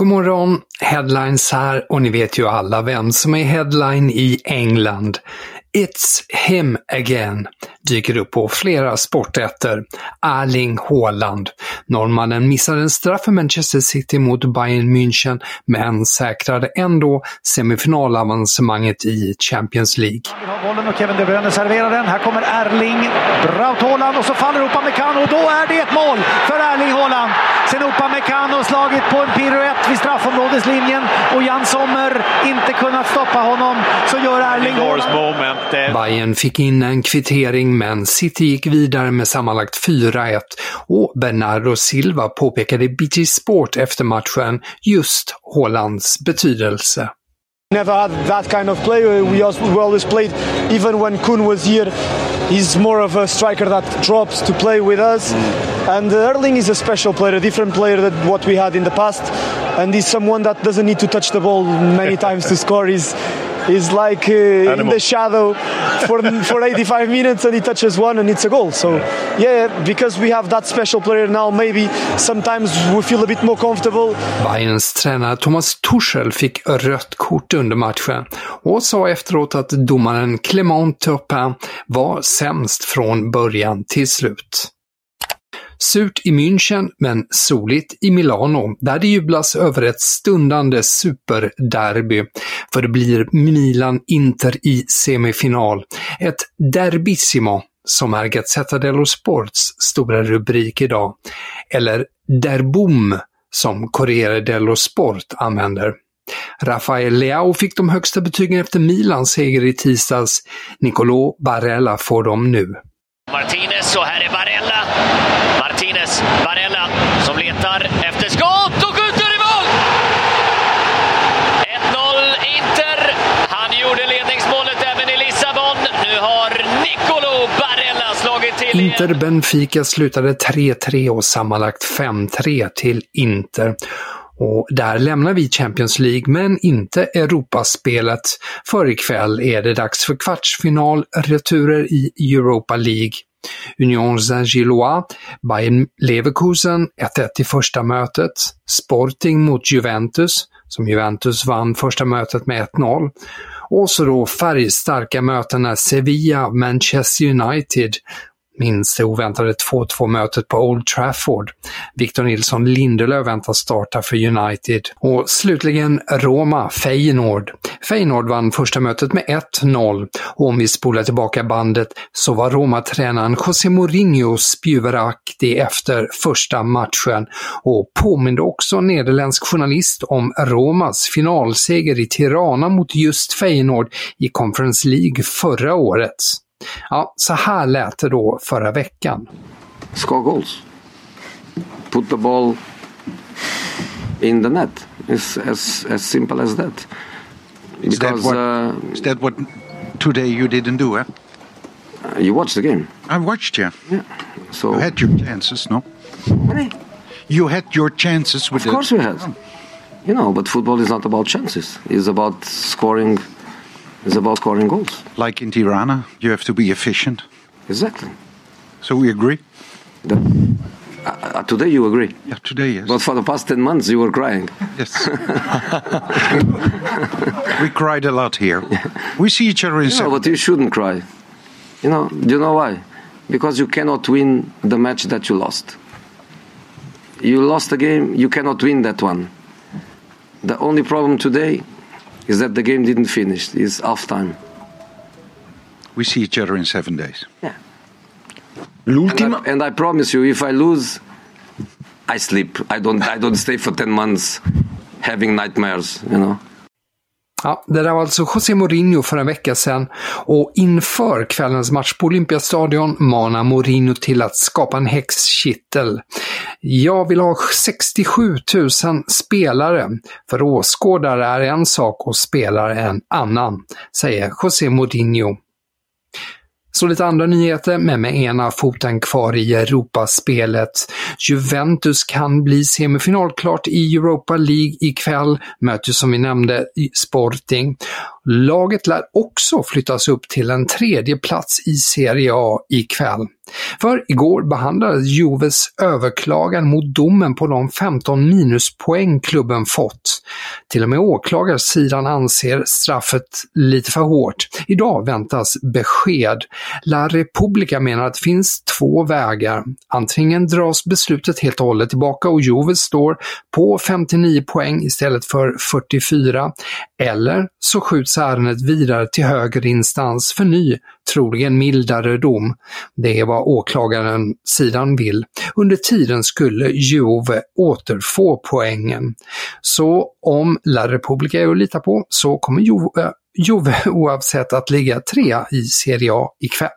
God morgon, headlines här och ni vet ju alla vem som är headline i England. It's him again dyker upp på flera sportätter. Erling Haaland. Norrmannen missade en straff för Manchester City mot Bayern München, men säkrade ändå semifinalavancemanget i Champions League. Bollen och Kevin De Bruyne serverar den. Här kommer Erling Braut Haaland och så faller Upamecano och då är det ett mål för Erling Haaland. Sen Upamecano slagit på en piruett vid straffområdeslinjen och Jan Sommer inte kunnat stoppa honom. Så gör Erling Haaland... Bayern fick in en kvittering men City gick vidare med sammanlagt 4-1 och Bernardo Silva påpekade i BT Sport efter matchen just Haalands betydelse. Never had that kind of play. We, also, we always played, even when Kun was here, he's more of a striker that drops to play with us. And Erling is a special player, a different player than what we had in the past. And he's someone that doesn't need to touch the ball many times to score. He's, he's like uh, in the shadow for, for 85 minutes and he touches one and it's a goal. So, yeah, because we have that special player now, maybe sometimes we feel a bit more comfortable. Bayerns tränare Thomas Tuchel fick rött kort under matchen och sa efteråt att domaren Clement Turpin var sämst från början till slut. Surt i München, men soligt i Milano, där det jublas över ett stundande superderby. För det blir Milan-Inter i semifinal. Ett derbissimo, som är Gazzetta dello Sports stora rubrik idag. Eller derbom, som Corriere dello Sport använder. Rafael Leao fick de högsta betygen efter Milans seger i tisdags. Nicolò Barella får dem nu. Martinez och här är Barella. Martinez, Barella som letar efter skott och skjuter i mål! 1-0 Inter. Han gjorde ledningsmålet även i Lissabon. Nu har Nicolo Barella slagit till igen. Inter Benfica slutade 3-3 och sammanlagt 5-3 till Inter. Och där lämnar vi Champions League men inte Europaspelet. För ikväll är det dags för kvartsfinalreturer i Europa League. Union Saint-Gillois, Bayern Leverkusen 1-1 i första mötet, Sporting mot Juventus, som Juventus vann första mötet med 1-0. Och så då färgstarka mötena Sevilla-Manchester United minns det oväntade 2-2 mötet på Old Trafford. Victor Nilsson Lindelöf väntas starta för United. Och slutligen Roma-Feyenoord. Feyenoord vann första mötet med 1-0 och om vi spolar tillbaka bandet så var Roma-tränaren José Mourinho spjuveraktig efter första matchen och påminde också nederländsk journalist om Romas finalseger i Tirana mot just Feyenoord i Conference League förra året. Ja, så här lät det då förra veckan. Score goals. Put the ball in the net. It's as, as simple as that. Is that, Because what, uh, is that what today you didn't do, eh? you watch the game. I watched you. Yeah. So You had your chances, no? You had your chances with of course the... we had. You know, but football is not about chances. It's about scoring. It's about scoring goals. Like in Tirana, you have to be efficient. Exactly. So we agree? The, uh, today you agree? Yeah, today, yes. But for the past 10 months you were crying. Yes. we cried a lot here. We see each other in No, but you shouldn't cry. You know, do you know why? Because you cannot win the match that you lost. You lost the game, you cannot win that one. The only problem today is that the game didn't finish. It's half time. We see each other in seven days. Yeah. L'ultima... And I, and I promise you, if I lose, I sleep. I don't. I don't stay for ten months having nightmares. You know. Ja, det där var alltså José Mourinho för en vecka sedan och inför kvällens match på Olympiastadion manar Mourinho till att skapa en häxkittel. Jag vill ha 67 000 spelare, för åskådare är en sak och spelare en annan, säger José Mourinho. Så lite andra nyheter, men med ena foten kvar i Europaspelet. Juventus kan bli semifinalklart i Europa League ikväll, möter som vi nämnde Sporting. Laget lär också flyttas upp till en tredje plats i Serie A ikväll. För igår behandlades Juves överklagan mot domen på de 15 minuspoäng klubben fått. Till och med åklagarsidan anser straffet lite för hårt. Idag väntas besked. La Repubblica menar att det finns två vägar. Antingen dras beslutet helt och hållet tillbaka och Juve står på 59 poäng istället för 44. Eller så skjuts ärendet vidare till högre instans för ny, troligen mildare dom. Det är vad åklagaren sidan vill. Under tiden skulle Juve återfå poängen. Så om La Repubblica är att lita på så kommer Juve, Juve oavsett att ligga trea i Serie A ikväll.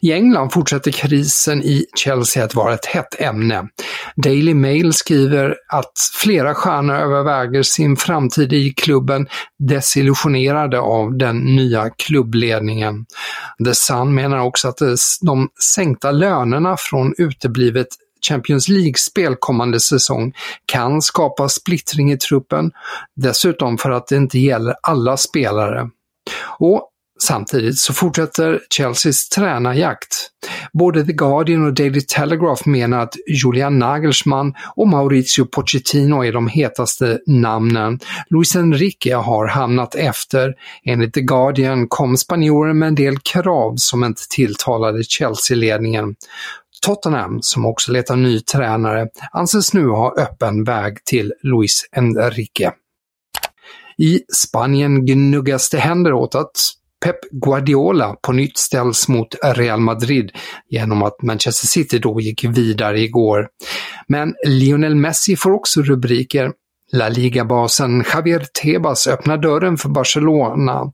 I England fortsätter krisen i Chelsea att vara ett hett ämne. Daily Mail skriver att flera stjärnor överväger sin framtid i klubben desillusionerade av den nya klubbledningen. The Sun menar också att de sänkta lönerna från uteblivet Champions League-spel kommande säsong kan skapa splittring i truppen, dessutom för att det inte gäller alla spelare. Och Samtidigt så fortsätter Chelseas tränarjakt. Både The Guardian och Daily Telegraph menar att Julian Nagelsmann och Maurizio Pochettino är de hetaste namnen. Luis Enrique har hamnat efter. Enligt The Guardian kom spanjoren med en del krav som inte tilltalade Chelsea-ledningen. Tottenham, som också letar ny tränare, anses nu ha öppen väg till Luis Enrique. I Spanien gnuggas det händer åt att Pep Guardiola på nytt ställs mot Real Madrid genom att Manchester City då gick vidare igår. Men Lionel Messi får också rubriker. La Liga-basen Javier Tebas öppnar dörren för Barcelona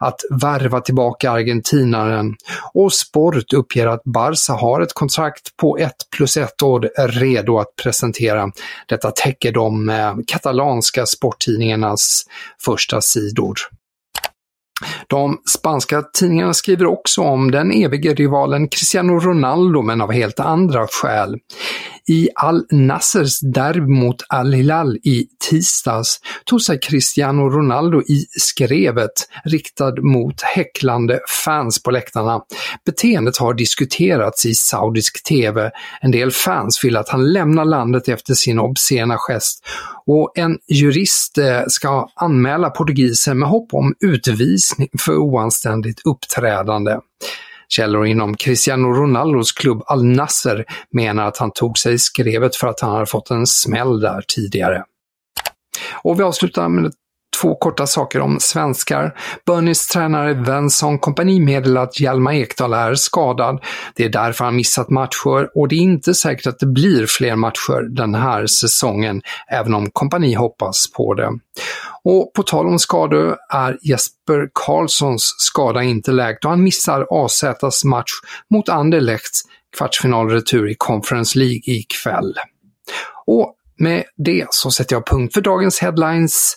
att värva tillbaka argentinaren och Sport uppger att Barca har ett kontrakt på 1 plus 1 år redo att presentera. Detta täcker de eh, katalanska sporttidningarnas första sidor. De spanska tidningarna skriver också om den evige rivalen Cristiano Ronaldo, men av helt andra skäl. I Al-Nassers derby mot Al-Hilal i tisdags tog sig Cristiano Ronaldo i skrevet riktad mot häcklande fans på läktarna. Beteendet har diskuterats i saudisk TV. En del fans vill att han lämnar landet efter sin obscena gest och en jurist eh, ska anmäla portugisen med hopp om utvisning för oanständigt uppträdande. Källor inom Cristiano Ronaldos klubb Al Nasser menar att han tog sig i skrevet för att han hade fått en smäll där tidigare. Och vi avslutar med ett två korta saker om svenskar. Burnleys tränare Venson Kompani meddelar att Hjalmar Ekdal är skadad. Det är därför han missat matcher och det är inte säkert att det blir fler matcher den här säsongen, även om Kompani hoppas på det. Och på tal om skador är Jesper Karlssons skada inte läkt och han missar AZs match mot Anderlechts kvartsfinalretur i Conference League ikväll. Och med det så sätter jag punkt för dagens headlines.